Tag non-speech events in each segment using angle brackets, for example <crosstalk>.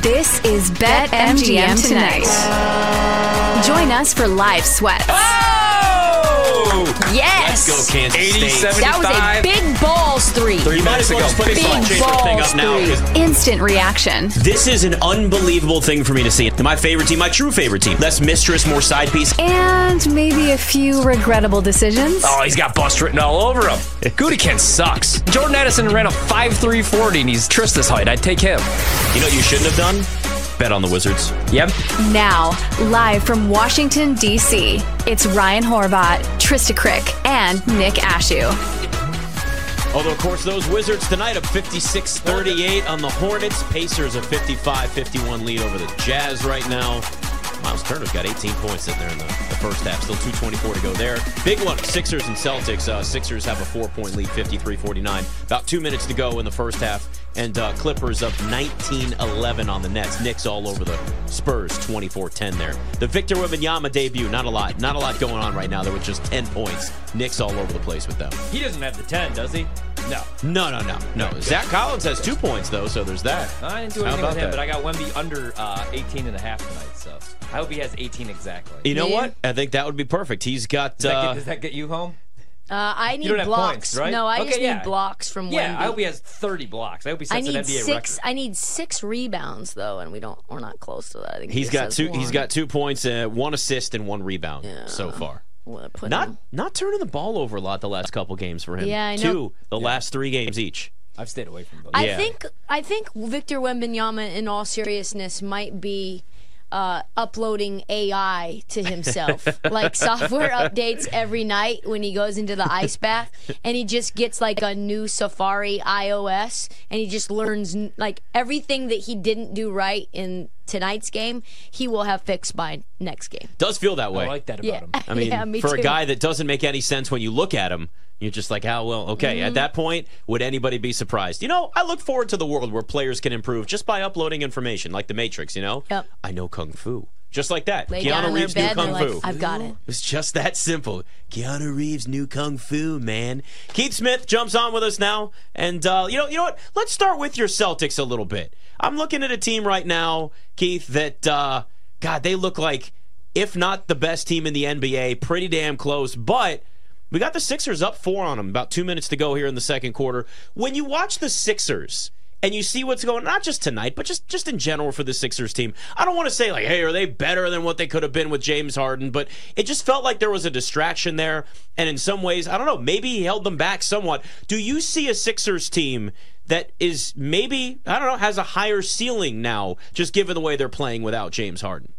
This is BetMGM tonight. Join us for live sweats. Oh! Yes. Let's go, Kansas 80, State. 75. That was a big balls three. Three You might minutes as well ago. just put Big on changer thing balls up now. 'cause Instant reaction. This is an unbelievable thing for me to see. My favorite team, my true favorite team. Less mistress, more side piece. And maybe a few regrettable decisions. Oh, he's got bust written all over him. <laughs> Gudikin sucks. Jordan Addison ran a 5'340 and he's Trista's height. I'd take him. You know what you shouldn't have done? Bet on the Wizards. Yep. Now, live from Washington, D.C., it's Ryan Horvat, Trista Crick, and Nick Ashooh. Although, of course, those Wizards tonight up 56 38 on the Hornets. Pacers a 55 51 lead over the Jazz right now. Miles Turner's got 18 points in there in the, the first half. Still 224 to go there. Big one, Sixers and Celtics. Uh, Sixers have a four point lead, 53 49. About two minutes to go in the first half. And uh, Clippers up 19 11 on the Nets. Knicks all over the Spurs, 24 10 there. The Victor Wembanyama debut, not a lot. Not a lot going on right now. There were just 10 points. Knicks all over the place with them. He doesn't have the 10, does he? No. No, no, no, no. Zach Collins has two points though, so there's that. I didn't do anything about with him, that? but I got Wemby under uh, 18 and a half tonight, so I hope he has 18 exactly. You know Yeah. what? I think that would be perfect. He's got. Does, that Uh, get, does that get you home? Uh, I need don't have blocks. points, right? No, I Okay, just yeah. need blocks from Yeah, Wemby. I hope he has 30 blocks. I hope he I sets an NBA six. record. I need six rebounds though, and we don't. We're not close to that. I think he's he got just two. has He's one. got two points, uh, one assist, and one rebound Yeah. so far. Well, put Not him- not turning the ball over a lot the last couple games for him. Yeah, I know. Two the last three games each. I've stayed away from those. I Yeah. think. I think Victor Wembanyama, in all seriousness, might be. Uh, uploading AI to himself, <laughs> like software updates every night when he goes into the ice bath, and he just gets like a new Safari iOS, and he just learns like everything that he didn't do right in tonight's game, he will have fixed by next game. Does feel that way. I like that about Yeah, him. <laughs> I mean, yeah, me for too. a guy that doesn't make any sense when you look at him, you're just like, oh, well, okay. Mm-hmm. At that point, would anybody be surprised? You know, I look forward to the world where players can improve just by uploading information, like the Matrix, you know? Yep. I know Kung Fu. Just like that. Lay Keanu Reeves knew Kung Fu. like, I've got it. It's just that simple. Keanu Reeves knew Kung Fu, man. Keith Smith jumps on with us now. And, uh, you know, you know what? Let's start with your Celtics a little bit. I'm looking at a team right now, Keith, that, uh, God, they look like, if not the best team in the NBA, pretty damn close. But we got the Sixers up four on them. About two minutes to go here in the second quarter. When you watch the Sixers and you see what's going, not just tonight, but just just in general for the Sixers team, I don't want to say like, hey, are they better than what they could have been with James Harden? But it just felt like there was a distraction there, and in some ways, I don't know, maybe he held them back somewhat. Do you see a Sixers team? That is maybe, I don't know, has a higher ceiling now, just given the way they're playing without James Harden.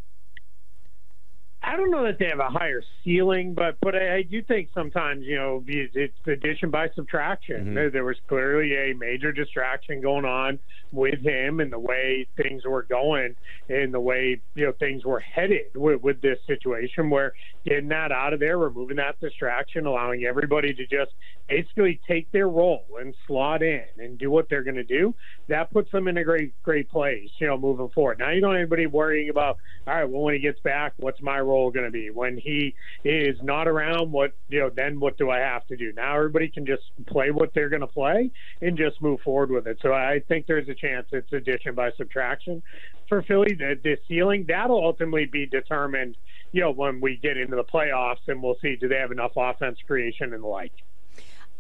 I don't know that they have a higher ceiling, but but I, I do think sometimes you know it's it's addition by subtraction. Mm-hmm. There, there was clearly a major distraction going on with him and the way things were going and the way you know things were headed with, with this situation. Where getting that out of there, removing that distraction, allowing everybody to just basically take their role and slot in and do what they're going to do. That puts them in a great great place, you know, moving forward. Now you don't have anybody worrying about all right, well when he gets back, what's my role going to be? When he is not around, what you know, then what do I have to do? Now everybody can just play what they're going to play and just move forward with it. So I think there's a chance it's addition by subtraction for Philly. The, the ceiling that'll ultimately be determined, you know, when we get into the playoffs and we'll see do they have enough offense creation and the like.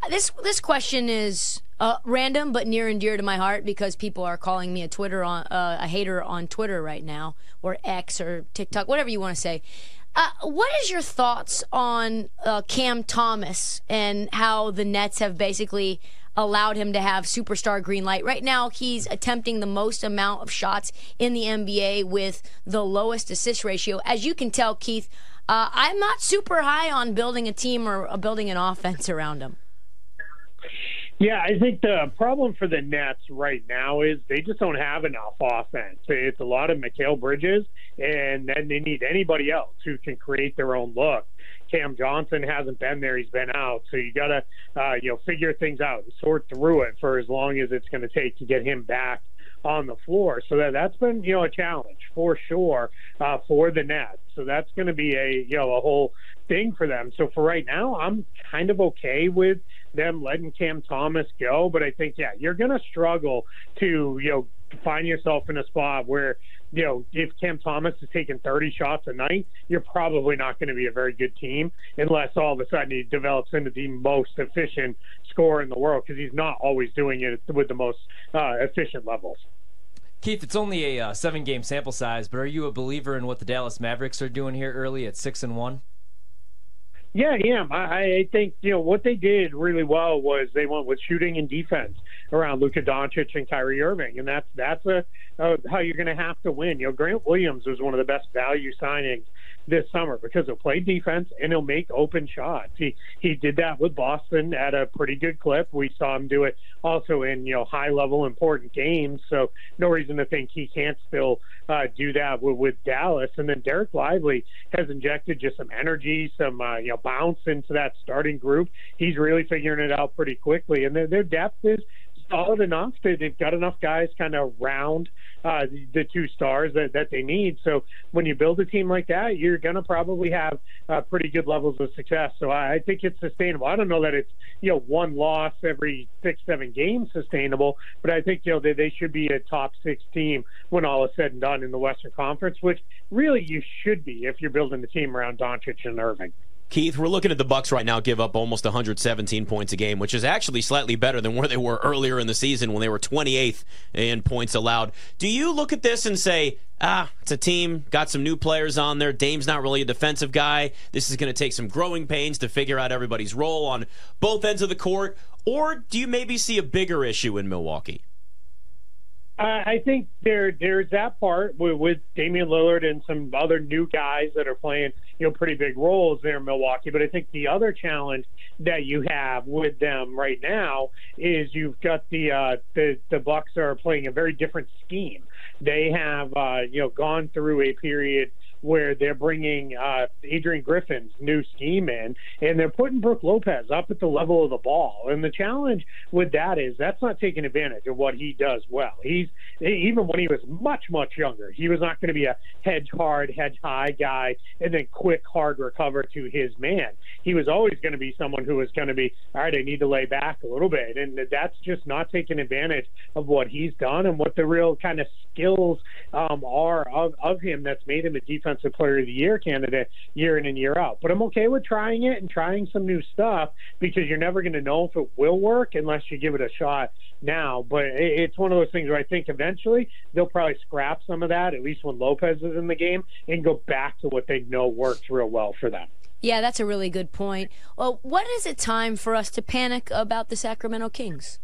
This this question is uh, random but near and dear to my heart because people are calling me a Twitter on uh, a hater on Twitter right now or X or TikTok, whatever you want to say. Uh, what is your thoughts on uh, Cam Thomas and how the Nets have basically allowed him to have superstar green light? Right now, he's attempting the most amount of shots in the NBA with the lowest assist ratio. As you can tell, Keith, uh, I'm not super high on building a team or uh, building an <laughs> offense around him. Yeah, I think the problem for the Nets right now is they just don't have enough offense. It's a lot of Mikal Bridges, and then they need anybody else who can create their own look. Cam Johnson hasn't been there; he's been out. So you got to, uh, you know, figure things out and sort through it for as long as it's going to take to get him back on the floor. So that that's been you know a challenge for sure uh, for the Nets. So that's going to be a you know a whole thing for them. So for right now, I'm kind of okay with them letting Cam Thomas go, but I think yeah, you're going to struggle to you know find yourself in a spot where you know, if Cam Thomas is taking 30 shots a night, you're probably not going to be a very good team unless all of a sudden he develops into the most efficient scorer in the world because he's not always doing it with the most uh, efficient levels. Keith, it's only a uh, seven-game sample size, but are you a believer in what the Dallas Mavericks are doing here early at six and one? Yeah, I am. I, I think you know what they did really well was they went with shooting and defense around Luka Doncic and Kyrie Irving, and that's that's a, a how you're going to have to win. You know, Grant Williams was one of the best value signings this summer because he'll play defense and he'll make open shots. He he did that with Boston at a pretty good clip. We saw him do it also in you know high level important games. So no reason to think he can't still uh, do that with, with Dallas. And then Dereck Lively has injected just some energy, some uh, you know bounce into that starting group. He's really figuring it out pretty quickly, and their, their depth is solid enough. They, they've got enough guys kind of round uh, the two stars that, that they need. So when you build a team like that, you're going to probably have uh, pretty good levels of success. So I, I think it's sustainable. I don't know that it's you know one loss every six seven games sustainable, but I think you know they, they should be a top six team when all is said and done in the Western Conference, which really you should be if you're building a team around Doncic and Irving. Keith, we're looking at the Bucks right now give up almost 117 points a game, which is actually slightly better than where they were earlier in the season when they were 28th in points allowed. Do you look at this and say, ah, it's a team, got some new players on there. Dame's not really a defensive guy. This is going to take some growing pains to figure out everybody's role on both ends of the court. Or do you maybe see a bigger issue in Milwaukee? I think there there's that part with, with Damian Lillard and some other new guys that are playing you know pretty big roles there in Milwaukee. But I think the other challenge that you have with them right now is you've got the uh, the the Bucks are playing a very different scheme. They have uh, you know gone through a period where they're bringing uh, Adrian Griffin's new scheme in, and they're putting Brook Lopez up at the level of the ball. And the challenge with that is that's not taking advantage of what he does well. He's even when he was much much younger, he was not going to be a hedge hard, hedge high guy, and then quick hard recover to his man. He was always going to be someone who was going to be all right. I need to lay back a little bit, and that's just not taking advantage of what he's done and what the real kind of skills um, are of, of him that's made him a defensive player of the year candidate year in and year out. But I'm okay with trying it and trying some new stuff because you're never going to know if it will work unless you give it a shot now. But it's one of those things where I think eventually they'll probably scrap some of that, at least when Lopez is in the game, and go back to what they know works real well for them. Yeah, that's a really good point. Well, what is it time for us to panic about the Sacramento Kings?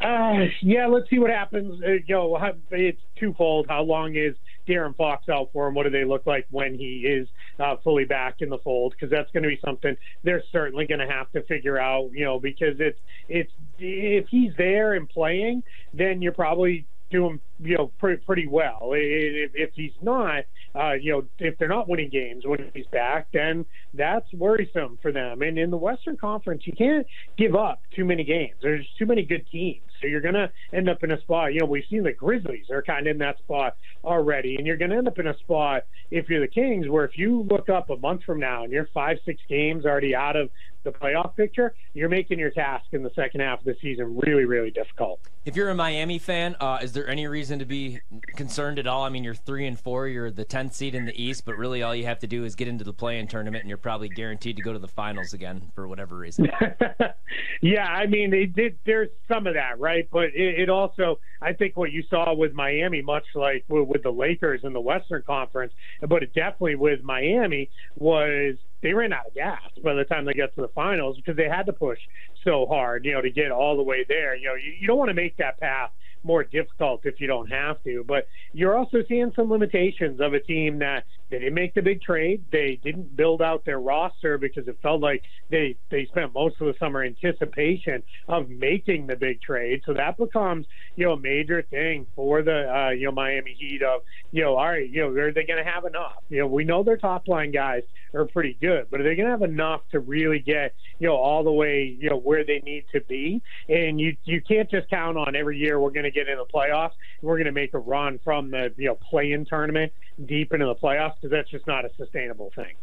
Uh, yeah, let's see what happens. Uh, you know, it's twofold. How long is De'Aaron Fox out for, him? what do they look like when he is uh, fully back in the fold? Because that's going to be something they're certainly going to have to figure out. You know, because it's it's if he's there and playing, then you're probably doing you know pretty pretty well. If, if he's not, uh, you know, if they're not winning games when he's back, then that's worrisome for them. And in the Western Conference, you can't give up too many games. There's too many good teams. So you're going to end up in a spot, you know, we've seen the Grizzlies are kind of in that spot already. And you're going to end up in a spot, if you're the Kings, where if you look up a month from now and you're five, six games already out of the playoff picture, you're making your task in the second half of the season really, really difficult. If you're a Miami fan, uh, is there any reason to be concerned at all? I mean, you're three and four, you're the 10th seed in the East, but really all you have to do is get into the play-in tournament, and you're probably guaranteed to go to the finals again for whatever reason. <laughs> yeah, I mean, they did. There's some of that, right? But it, it also, I think, what you saw with Miami, much like with, the Lakers in the Western Conference, but definitely with Miami, was they ran out of gas by the time they got to the finals because they had to push so hard, you know, to get all the way there. You know, you, you don't want to make that path more difficult if you don't have to. But you're also seeing some limitations of a team that they didn't make the big trade. They didn't build out their roster because it felt like they they spent most of the summer anticipation of making the big trade. So that becomes you know a major thing for the uh, you know Miami Heat of you know all right you know are they going to have enough? You know we know their top line guys are pretty good, but are they going to have enough to really get you know all the way you know where they need to be? And you you can't just count on every year we're going to get in the playoffs. We're going to make a run from the you know play-in tournament deep into the playoffs because that's just not a sustainable thing.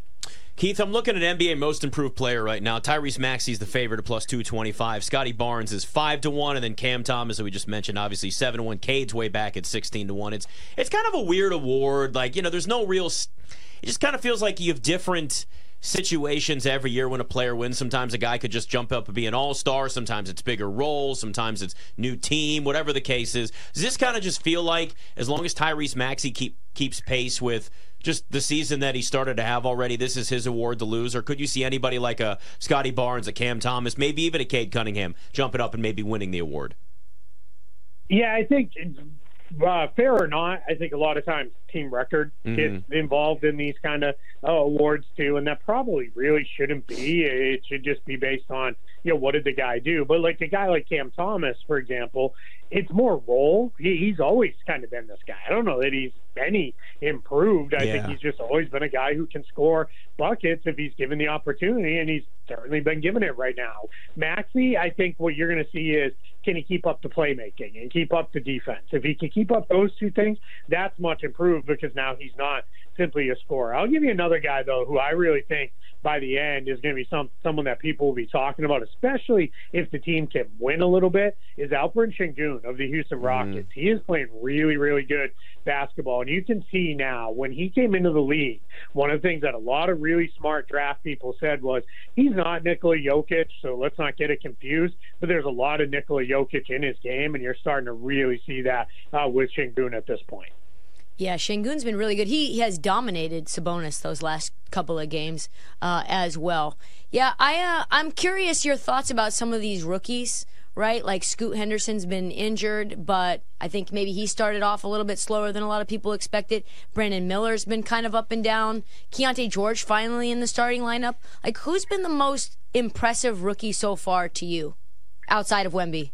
Keith, I'm looking at NBA Most Improved Player right now. Tyrese Maxey's the favorite at plus 225. Scottie Barnes is five to one, and then Cam Thomas, that we just mentioned, obviously seven to one. Cade's way back at 16 to one. It's it's kind of a weird award. Like you know, there's no real. It just kind of feels like you have different situations every year when a player wins. Sometimes a guy could just jump up and be an all star. Sometimes it's bigger roles. Sometimes it's new team. Whatever the case is, does this kind of just feel like as long as Tyrese Maxey keep keeps pace with just the season that he started to have already, this is his award to lose? Or could you see anybody like a Scottie Barnes, a Cam Thomas, maybe even a Cade Cunningham jumping up and maybe winning the award? Yeah, I think uh, fair or not, I think a lot of times team record mm-hmm. gets involved in these kind of uh, awards too, and that probably really shouldn't be. It should just be based on you know what did the guy do. But like a guy like Cam Thomas, for example, it's more role. He, he's always kind of been this guy. I don't know that he's any improved. I yeah. think he's just always been a guy who can score buckets if he's given the opportunity, and he's certainly been given it right now. Maxey, I think what you're going to see is can he keep up the playmaking and keep up the defense? If he can keep up those two things, that's much improved because now he's not simply a scorer. I'll give you another guy though who I really think by the end is going to be some someone that people will be talking about, especially if the team can win a little bit. Is Alperen Sengun of the Houston mm-hmm. Rockets? Mm. He is playing really, really good basketball, and you can see now when he came into the league, one of the things that a lot of really smart draft people said was he's not Nikola Jokic, so let's not get it confused. But there's a lot of Nikola Jokic in his game, and you're starting to really see that uh, with Sengun at this point. Yeah, Sengun's been really good. He, he has dominated Sabonis those last couple of games uh, as well. Yeah, I uh, I'm curious your thoughts about some of these rookies. Right, like Scoot Henderson's been injured, but I think maybe he started off a little bit slower than a lot of people expected. Brandon Miller's been kind of up and down. Keyonte George finally in the starting lineup. Like, who's been the most impressive rookie so far to you, outside of Wemby?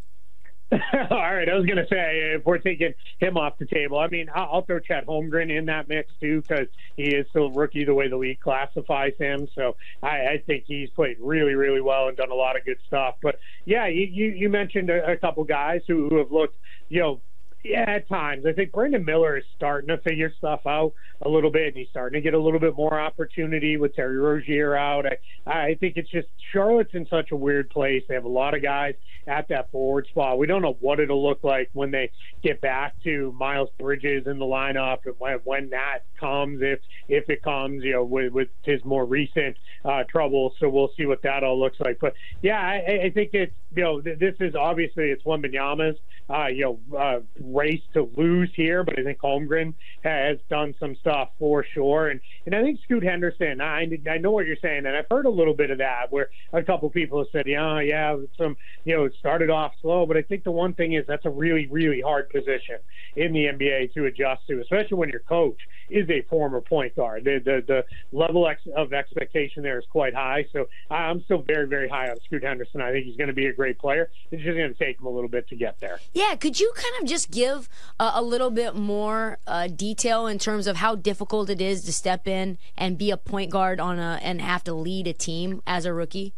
<laughs> All right, I was going to say if we're taking him off the table, I mean I'll throw Chet Holmgren in that mix too because he is still rookie the way the league classifies him. So I, I think he's played really, really well and done a lot of good stuff. But yeah, you you, you mentioned a, a couple guys who, who have looked you know yeah, at times. I think Brandon Miller is starting to figure stuff out a little bit, and he's starting to get a little bit more opportunity with Terry Rozier out. I, I think it's just Charlotte's in such a weird place. They have a lot of guys at that forward spot. We don't know what it'll look like when they get back to Miles Bridges in the lineup, and when, when that comes, if if it comes, you know, with, with his more recent uh, trouble. So we'll see what that all looks like. But yeah, I, I think it's you know this is obviously it's Wembanyama's uh, you know uh, race to lose here, but I think Holmgren has done some stuff for sure. And and I think Scoot Henderson, I I know what you're saying, and I've heard a little bit of that where a couple people have said, yeah, yeah, some you know it started off slow, but I think the one thing is that's a really really hard position in the NBA to adjust to, especially when your coach is a former point guard. The the, the level ex- of expectation there is quite high, so I'm still very very high on Scoot Henderson. I think he's going to be a great player. It's just going to take him a little bit to get there. Yeah, could you kind of just give uh, a little bit more uh, detail in terms of how difficult it is to step in and be a point guard on a and have to lead a team as a rookie?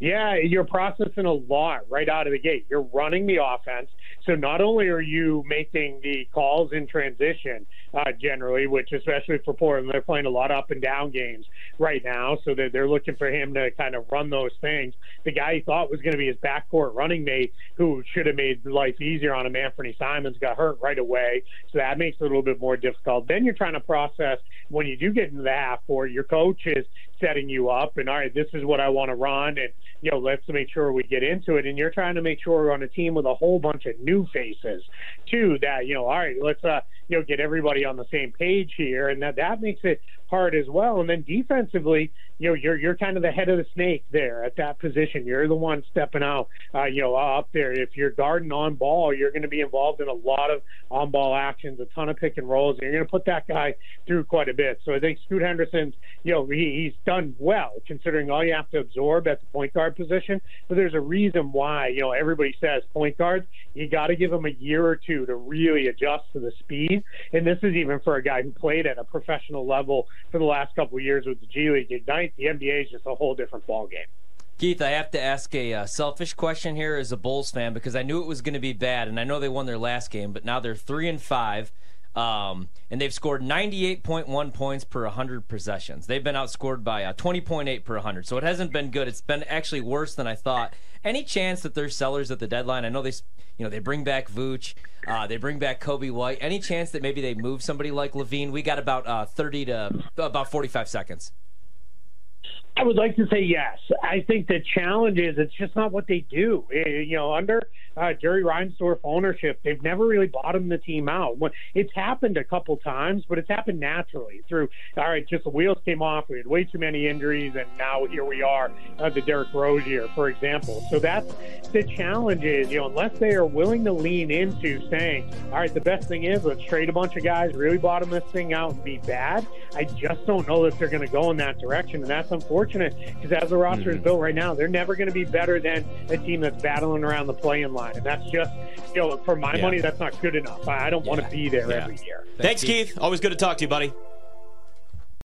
Yeah, you're processing a lot right out of the gate. You're running the offense. So not only are you making the calls in transition uh, generally, which especially for Portland, they're playing a lot up and down games right now, so that they're looking for him to kind of run those things. The guy he thought was going to be his backcourt running mate, who should have made life easier on him, Anfernee Simons, got hurt right away, so that makes it a little bit more difficult. Then you're trying to process when you do get into the half court, your coach is setting you up, and all right, this is what I want to run, and you know, let's make sure we get into it. And you're trying to make sure we're on a team with a whole bunch of new faces too. That you know, all right, let's uh, you know, get everybody on the same page here, and that that makes it hard as well. And then defensively, you know, you're you're kind of the head of the snake there at that position. You're the one stepping out, uh, you know, up there. If you're guarding on ball, you're going to be involved in a lot of on ball actions, a ton of pick and rolls. And you're going to put that guy through quite a bit. So I think Scoot Henderson's, you know, he, he's done well considering all you have to absorb at the point guard position. But there's a reason why, you know, everybody says point guards, you got to give them a year or two to really adjust to the speed. And this is even for a guy who played at a professional level for the last couple of years with the G League Ignite the NBA is just a whole different ball game. Keith, I have to ask a uh, selfish question here as a Bulls fan because I knew it was going to be bad, and I know they won their last game, but now they're three and five. Um, and they've scored 98.1 points per 100 possessions. They've been outscored by uh, 20.8 per 100. So it hasn't been good. It's been actually worse than I thought. Any chance that they're sellers at the deadline? I know they, you know, they bring back Vooch, uh, they bring back Coby White. Any chance that maybe they move somebody like LaVine? We got about uh, 30 to about 45 seconds. I would like to say yes. I think the challenge is it's just not what they do. Eh, You know, under uh, Jerry Reinsdorf ownership, they've never really bottomed the team out. It's happened a couple times, but it's happened naturally through. All right, just the wheels came off. We had way too many injuries, and now here we are, uh, the Derrick Rose year, for example. So that's the challenge. Is you know, unless they are willing to lean into saying, all right, the best thing is let's trade a bunch of guys, really bottom this thing out, and be bad. I just don't know that they're going to go in that direction, and that's unfortunate because as the roster is built right now, they're never going to be better than a team that's battling around the playing line, and that's just, you know, for my Yeah. money, that's not good enough. I I don't want to be there Yeah. every year. Thanks, Keith. Always good to talk to you, buddy.